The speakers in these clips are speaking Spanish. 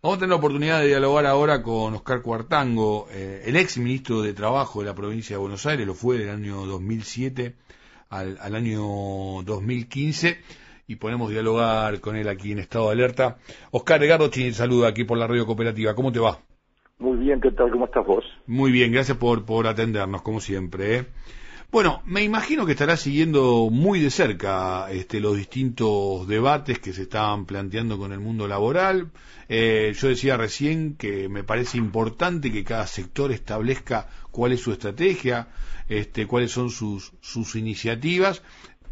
Vamos a tener la oportunidad de dialogar ahora con Oscar Cuartango, eh, el ex ministro de Trabajo de la provincia de Buenos Aires, lo fue del año 2007 al, al año 2015 y podemos dialogar con él aquí en estado de alerta. Oscar Edgardo Chini saluda aquí por la radio cooperativa. ¿Cómo te va? Muy bien, ¿qué tal? ¿Cómo estás vos? Muy bien, gracias por, por atendernos, como siempre. ¿eh? Bueno, me imagino que estará siguiendo muy de cerca este, los distintos debates que se estaban planteando con el mundo laboral. Eh, yo decía recién que me parece importante que cada sector establezca cuál es su estrategia, este, cuáles son sus, sus iniciativas.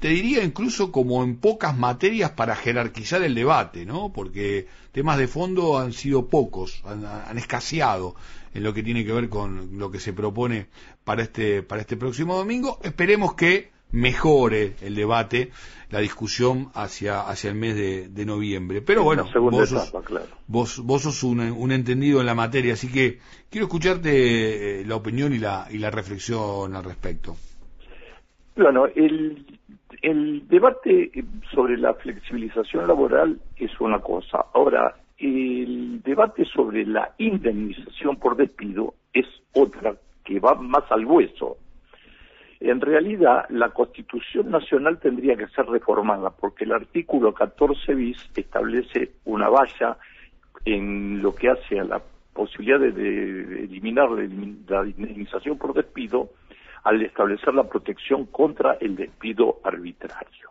Te diría incluso como en pocas materias para jerarquizar el debate, ¿no? Porque temas de fondo han sido pocos, han, han escaseado en lo que tiene que ver con lo que se propone para este, para este próximo domingo. Esperemos que mejore el debate, la discusión hacia, hacia el mes de, noviembre. Pero bueno, vos, sos, vos, vos, sos un, un, entendido en la materia, así que quiero escucharte eh, la opinión y la, y la reflexión al respecto. Bueno, el, el debate sobre la flexibilización laboral es una cosa. Ahora, el debate sobre la indemnización por despido es otra que va más al hueso. En realidad, la Constitución Nacional tendría que ser reformada porque el artículo 14 bis establece una valla en lo que hace a la posibilidad de, eliminar la indemnización por despido al establecer la protección contra el despido arbitrario.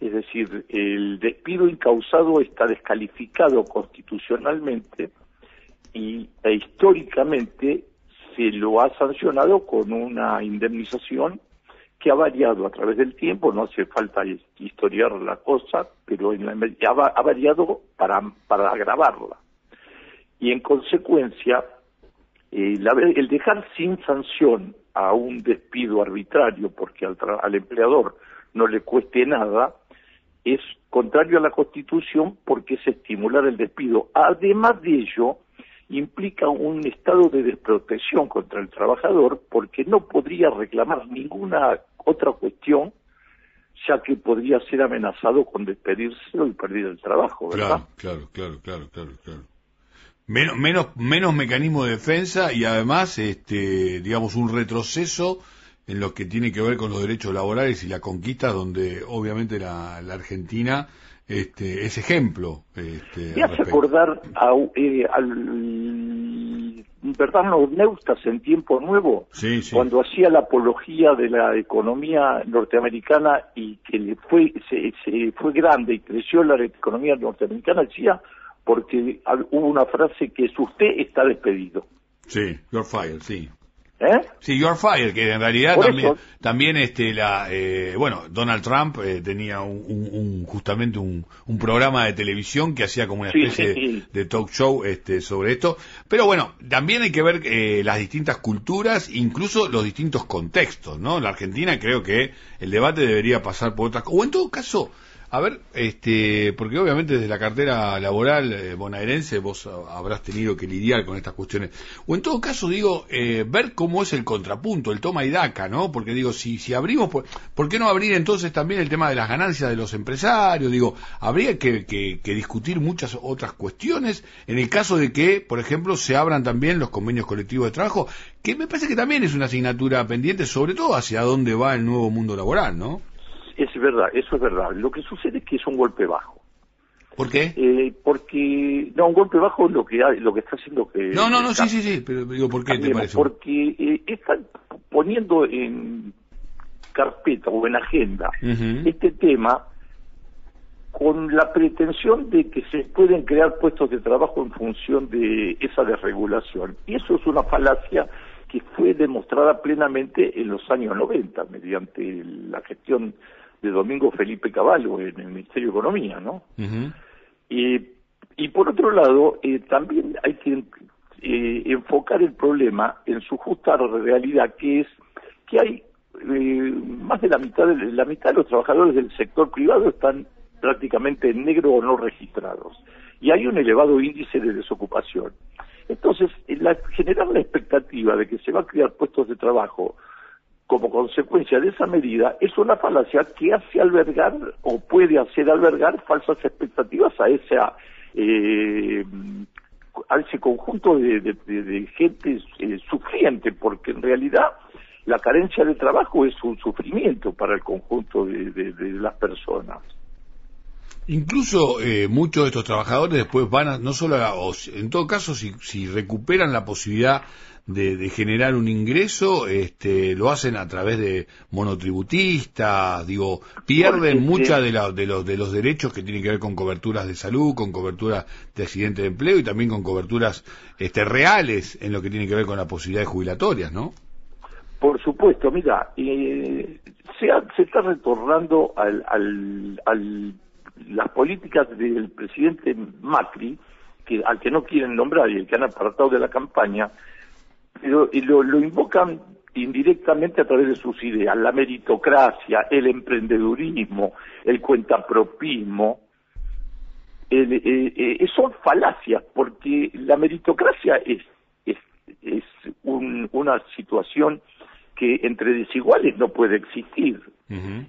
Es decir, el despido incausado está descalificado constitucionalmente y e históricamente se lo ha sancionado con una indemnización que ha variado a través del tiempo, no hace falta historiar la cosa, pero en ha, variado para, para agravarla. Y en consecuencia, eh, el dejar sin sanción a un despido arbitrario porque al empleador no le cueste nada, es contrario a la Constitución porque es estimular el despido. Además de ello, implica un estado de desprotección contra el trabajador porque no podría reclamar ninguna otra cuestión ya que podría ser amenazado con despedirse y perder el trabajo, ¿verdad? Claro, claro, claro, claro, claro. Menos, menos, menos mecanismo de defensa y además, este, digamos, un retroceso en lo que tiene que ver con los derechos laborales y la conquista, donde obviamente la, Argentina este, es ejemplo. Este, Me hace acordar a, eh, al Bernardo Neustas en Tiempo Nuevo, cuando hacía la apología de la economía norteamericana y que fue, se, fue grande y creció la economía norteamericana, decía, porque hubo una frase que es usted está despedido. Sí, you're fired, sí. ¿Eh? Sí, You're Fired, que en realidad también, también este, la, eh, bueno, Donald Trump eh, tenía un, justamente un, programa de televisión que hacía como una especie De, talk show este, sobre esto. Pero bueno, también hay que ver eh, las distintas culturas, incluso los distintos contextos, ¿no? En la Argentina creo que el debate debería pasar por otras o en todo caso, a ver, este, porque obviamente desde la cartera laboral eh, bonaerense vos habrás tenido que lidiar con estas cuestiones. O en todo caso, digo, eh, ver cómo es el contrapunto, el toma y daca, ¿no? Porque digo, si, si abrimos, ¿por, qué no abrir entonces también el tema de las ganancias de los empresarios? Digo, habría que, que, discutir muchas otras cuestiones en el caso de que, por ejemplo, se abran también los convenios colectivos de trabajo, que me parece que también es una asignatura pendiente, sobre todo hacia dónde va el nuevo mundo laboral, ¿no? Es verdad, eso es verdad. Lo que sucede es que es un golpe bajo. ¿Por qué? Eh, porque, no, un golpe bajo es lo que, lo que está haciendo que... No, no, no, sí, sí, sí, pero digo, ¿por qué te parece? Porque eh, están poniendo en carpeta o en agenda este tema con la pretensión de que se pueden crear puestos de trabajo en función de esa desregulación. Y eso es una falacia que fue demostrada plenamente en los años 90 mediante la gestión de Domingo Felipe Caballo en el Ministerio de Economía, ¿no? y por otro lado, eh, también hay que eh, enfocar el problema en su justa realidad, que es que hay eh, más de la mitad de la mitad de los trabajadores del sector privado están prácticamente en negro o no registrados y hay un elevado índice de desocupación. Entonces, generar la expectativa de que se va a crear puestos de trabajo como consecuencia de esa medida es una falacia que hace albergar o puede hacer albergar falsas expectativas a esa eh, a ese conjunto de, gente eh, sufriente, porque en realidad la carencia de trabajo es un sufrimiento para el conjunto de, las personas. Incluso eh, muchos de estos trabajadores después van a, no solo a, en todo caso, si, si recuperan la posibilidad de, generar un ingreso, este, lo hacen a través de monotributistas, digo, pierden muchos de, de, los, de los derechos que tienen que ver con coberturas de salud, con coberturas de accidente de empleo y también con coberturas este, reales en lo que tiene que ver con las posibilidades jubilatorias, ¿no? Por supuesto, mira, eh, se, se está retornando al, al, al, las políticas del presidente Macri, que, al que no quieren nombrar y el que han apartado de la campaña, pero lo, lo invocan indirectamente a través de sus ideas, la meritocracia, el emprendedurismo, el cuentapropismo, el, eh, eh, son falacias, porque la meritocracia es, es, es una situación que entre desiguales no puede existir.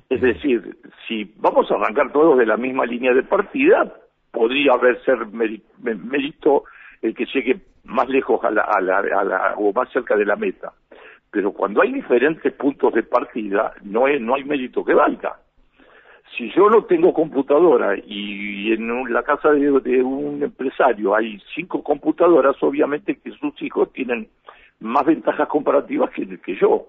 Es decir, si vamos a arrancar todos de la misma línea de partida, podría haber ser mérito el que llegue más lejos a la, a la, o más cerca de la meta. Pero cuando hay diferentes puntos de partida, no, es, no hay mérito que valga. Si yo no tengo computadora y en la casa de, un empresario hay cinco computadoras, obviamente que sus hijos tienen más ventajas comparativas que, que yo.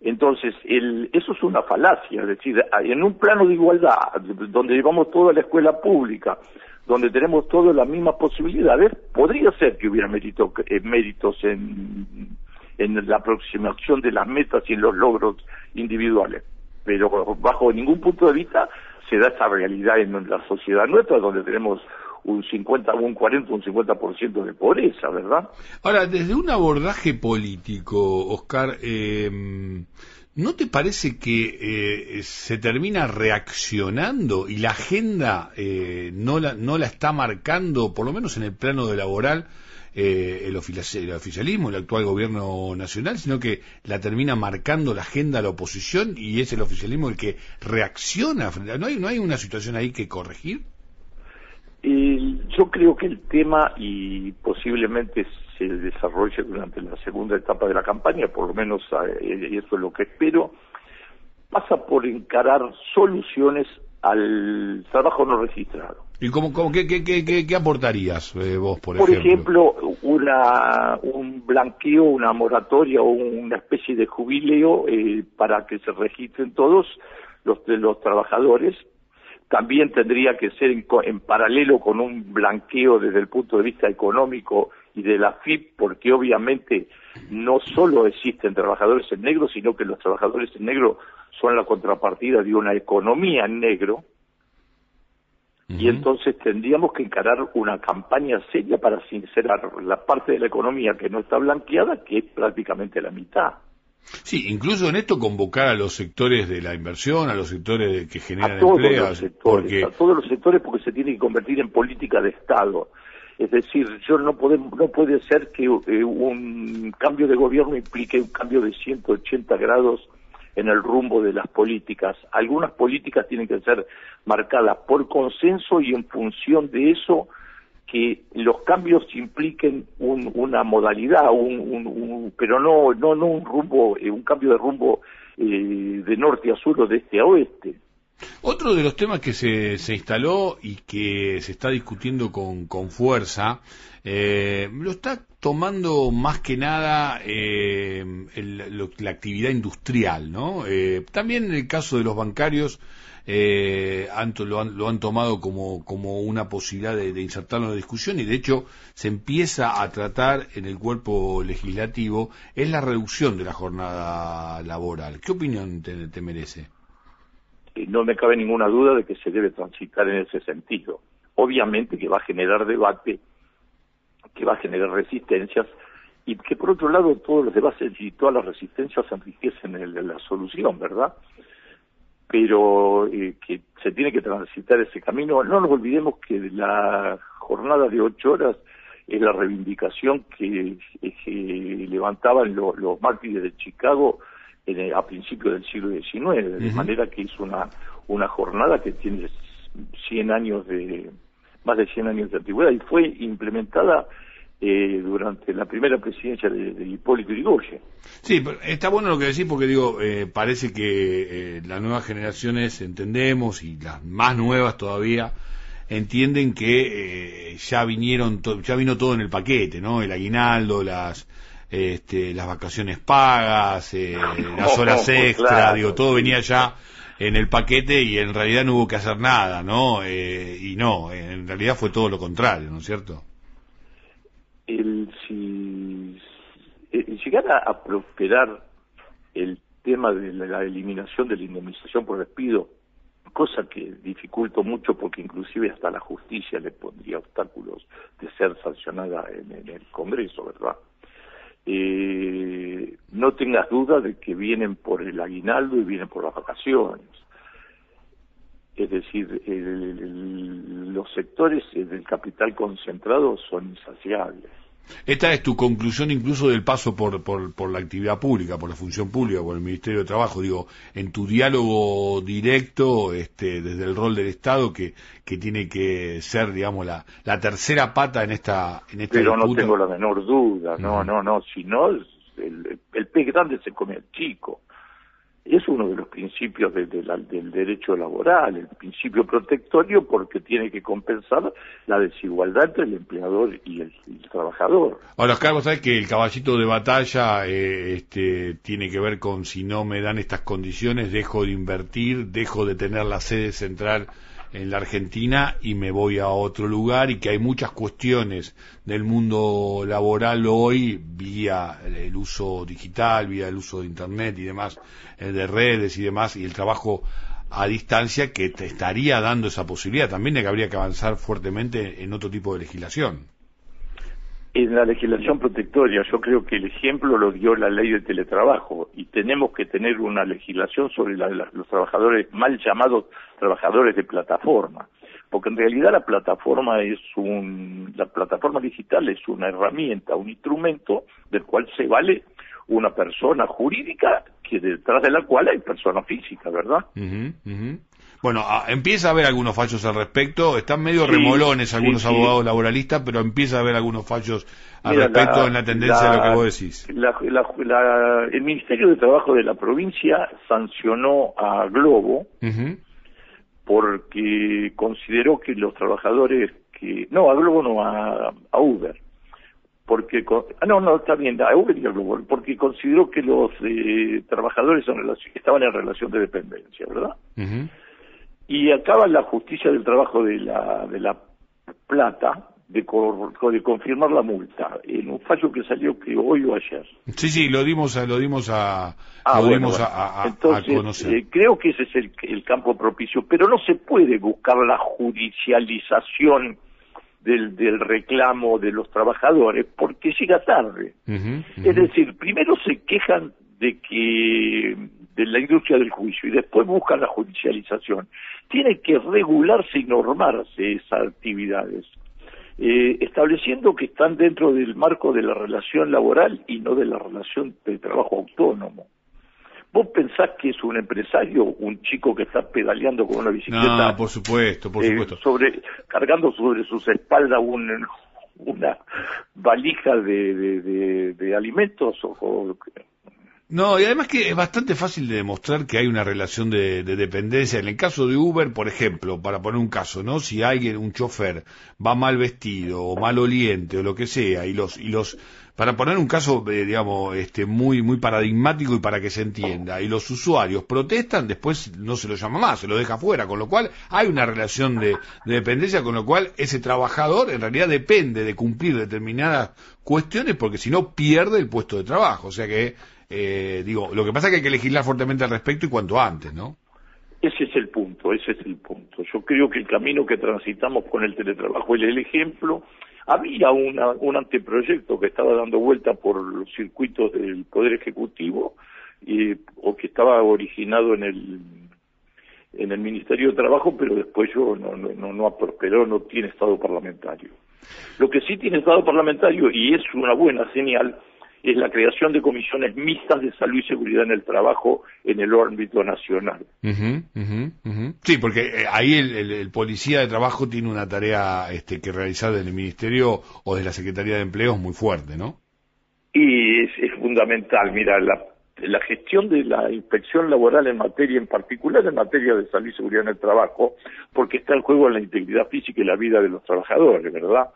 Entonces, el, eso es una falacia, es decir, en un plano de igualdad, donde llevamos toda la escuela pública, donde tenemos todas las mismas posibilidades, podría ser que hubiera mérito, eh, méritos en, la aproximación de las metas y en los logros individuales. Pero bajo ningún punto de vista se da esta realidad en la sociedad nuestra, donde tenemos un 50, un 40, un 50% de pobreza, ¿verdad? Ahora, desde un abordaje político, Oscar, eh, ¿No te parece que eh, se termina reaccionando y la agenda eh, no, la, no la está marcando, por lo menos en el plano de laboral, eh, el, oficialismo, el actual gobierno nacional, sino que la termina marcando la agenda la oposición y es el oficialismo el que reacciona? ¿No hay, no hay una situación ahí que corregir? Yo creo que el tema, y posiblemente se desarrolle durante la segunda etapa de la campaña, por lo menos eh, eso es lo que espero, pasa por encarar soluciones al trabajo no registrado. ¿Y cómo, cómo qué, qué, qué, aportarías eh, vos, por, por ejemplo? una, un blanqueo, una moratoria o una especie de jubileo eh, para que se registren todos los, los trabajadores también tendría que ser en, paralelo con un blanqueo desde el punto de vista económico y de la FIP, porque obviamente no solo existen trabajadores en negro, sino que los trabajadores en negro son la contrapartida de una economía en negro, y entonces tendríamos que encarar una campaña seria para sincerar la parte de la economía que no está blanqueada, que es prácticamente la mitad. Sí, incluso en esto convocar a los sectores de la inversión, a los sectores que generan Los sectores, A todos los sectores porque se tiene que convertir en política de Estado. Es decir, yo no, no puede ser que eh, un cambio de gobierno implique un cambio de 180 grados en el rumbo de las políticas. Algunas políticas tienen que ser marcadas por consenso y en función de eso que los cambios impliquen una modalidad, un, pero no, no, no un rumbo, eh, un cambio de rumbo eh, de norte a sur o de este a oeste. Otro de los temas que se, se instaló y que se está discutiendo con, con fuerza, eh, lo está tomando más que nada la actividad industrial, ¿no? también en el caso de los bancarios, eh, lo, han, lo, han, tomado como, como una posibilidad de, insertarlo en la discusión y de hecho se empieza a tratar en el cuerpo legislativo es la reducción de la jornada laboral. ¿Qué opinión te, merece? No me cabe ninguna duda de que se debe transitar en ese sentido. Obviamente que va a generar debate, que va a generar resistencias y que por otro lado todos los debates y todas las resistencias enriquecen la solución, ¿verdad? pero eh, que se tiene que transitar ese camino. No nos olvidemos que la jornada de ocho horas es la reivindicación que, levantaban los mártires de Chicago a principios del siglo XIX, de manera que es una, una jornada que tiene 100 años de más de 100 años de antigüedad y fue implementada eh, durante la primera presidencia de, Hipólito Yrigoyen. Sí, está bueno lo que decís porque digo, eh, parece que eh, las nuevas generaciones entendemos y las más nuevas todavía entienden que ya vinieron, ya vino todo en el paquete, ¿no? El aguinaldo, las este, las vacaciones pagas, las horas extra, digo, todo venía ya en el paquete y en realidad no hubo que hacer nada, ¿no? y no, en realidad fue todo lo contrario, ¿no es cierto? el, si eh, llegara a prosperar el tema de la eliminación de la indemnización por despido, cosa que dificulto mucho porque inclusive hasta la justicia le pondría obstáculos de ser sancionada en, el Congreso, ¿verdad? Eh, no tengas duda de que vienen por el aguinaldo y vienen por las vacaciones. Es decir, los sectores del capital concentrado son insaciables. Esta es tu conclusión incluso del paso por, por, la actividad pública, por la función pública, por el Ministerio de Trabajo. Digo, en tu diálogo directo este, desde el rol del Estado que, que tiene que ser, digamos, la, la tercera pata en esta, en esta Pero no tengo la menor duda, no, no, no. Si no, el, el pez grande se come al chico es uno de los principios del derecho laboral, el principio protectorio porque tiene que compensar la desigualdad entre el empleador y el, trabajador. Ahora, Carlos, sabes que el caballito de batalla eh, este, tiene que ver con si no me dan estas condiciones, dejo de invertir, dejo de tener la sede central en la Argentina y me voy a otro lugar y que hay muchas cuestiones del mundo laboral hoy vía el uso digital, vía el uso de Internet y demás, eh, de redes y demás, y el trabajo a distancia que te estaría dando esa posibilidad. También de que habría que avanzar fuertemente en otro tipo de legislación en la legislación protectoria. Yo creo que el ejemplo lo dio la ley de teletrabajo y tenemos que tener una legislación sobre los trabajadores mal llamados trabajadores de plataforma, porque en realidad la plataforma es un la plataforma digital es una herramienta, un instrumento del cual se vale una persona jurídica que detrás de la cual hay persona física, ¿verdad? Bueno, empieza a haber algunos fallos al respecto, están medio remolones algunos abogados laboralistas, pero empieza a haber algunos fallos al respecto en la tendencia de lo que vos decís. el Ministerio de Trabajo de la provincia sancionó a Globo porque consideró que los trabajadores que... No, a Globo no, a, Uber. Porque, ah, no, no, está bien, a Uber y a Globo, porque consideró que los eh, trabajadores estaban en relación de dependencia, ¿verdad? Y acaba la justicia del trabajo de la, de la Plata de, de confirmar la multa en un fallo que salió que hoy o ayer. Sí, sí, lo dimos a, lo dimos a, ah, lo dimos A, Entonces, conocer. Eh, creo que ese es el, el campo propicio, pero no se puede buscar la judicialización del, del reclamo de los trabajadores porque llega tarde. Es decir, primero se quejan de que de la industria del juicio y después buscan la judicialización. Tiene que regularse y normarse esas actividades, eh, estableciendo que están dentro del marco de la relación laboral y no de la relación de trabajo autónomo. ¿Vos pensás que es un empresario, un chico que está pedaleando con una bicicleta? No, por supuesto, por eh, supuesto. sobre, cargando sobre sus espaldas un, una valija de, de, alimentos o, no, y además que es bastante fácil de demostrar que hay una relación de, dependencia. En el caso de Uber, por ejemplo, para poner un caso, ¿no? Si alguien, un chofer, va mal vestido o mal oliente o lo que sea, y los, y los, para poner un caso, eh, digamos, este, muy, muy paradigmático y para que se entienda, y los usuarios protestan, después no se lo llama más, se lo deja fuera, con lo cual hay una relación de, de dependencia, con lo cual ese trabajador en realidad depende de cumplir determinadas cuestiones, porque si no pierde el puesto de trabajo. O sea que eh, digo, lo que pasa es que hay que legislar fuertemente al respecto y cuanto antes, ¿no? Ese es el punto, ese es el punto. Yo creo que el camino que transitamos con el teletrabajo es el ejemplo. Había un anteproyecto que estaba dando vuelta por los circuitos del Poder Ejecutivo o que estaba originado en el en el Ministerio de Trabajo, pero después yo no, no, no prosperó, no tiene estado parlamentario. Lo que sí tiene estado parlamentario, y es una buena señal, es la creación de comisiones mixtas de salud y seguridad en el trabajo en el ámbito nacional. Sí, porque eh, ahí el, policía de trabajo tiene una tarea este, que realizar desde el Ministerio o de la Secretaría de Empleo muy fuerte, ¿no? Y es, es fundamental, mira, la la gestión de la inspección laboral en materia, en particular en materia de salud y seguridad en el trabajo, porque está en juego la integridad física y la vida de los trabajadores, ¿verdad?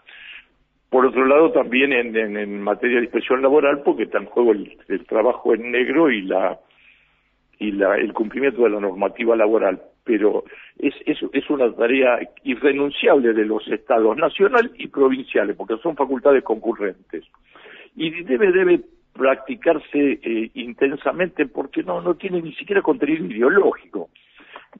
Por otro lado, también en, materia de inspección laboral, porque está en juego el, trabajo en negro y la y la, el cumplimiento de la normativa laboral. Pero es, es, es una tarea irrenunciable de los estados nacional y provinciales, porque son facultades concurrentes. Y debe, debe practicarse eh, intensamente porque no, no tiene ni siquiera contenido ideológico.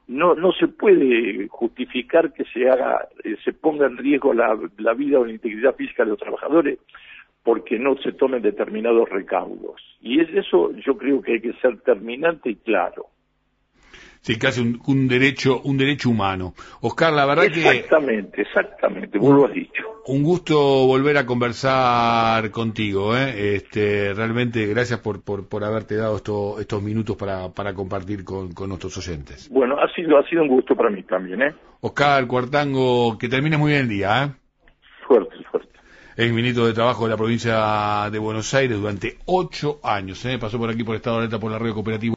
No, no se puede justificar que se haga, eh, se ponga en riesgo la, la vida o la integridad física de los trabajadores porque no se tomen determinados recaudos. Y es eso yo creo que hay que ser terminante y claro. Sí, casi un, derecho, un derecho humano. Oscar, la verdad que... Exactamente, exactamente, vos lo has dicho. Un gusto volver a conversar contigo, ¿eh? Este, realmente gracias por, por, por haberte dado esto, estos minutos para, para compartir con, con nuestros oyentes. Bueno, ha sido, ha sido un gusto para mí también, ¿eh? Oscar Cuartango, que termines muy bien el día, ¿eh? Fuerte, fuerte. Es ministro de Trabajo de la provincia de Buenos Aires durante ocho años, ¿eh? Pasó por aquí por Estado de Alerta por la red cooperativa.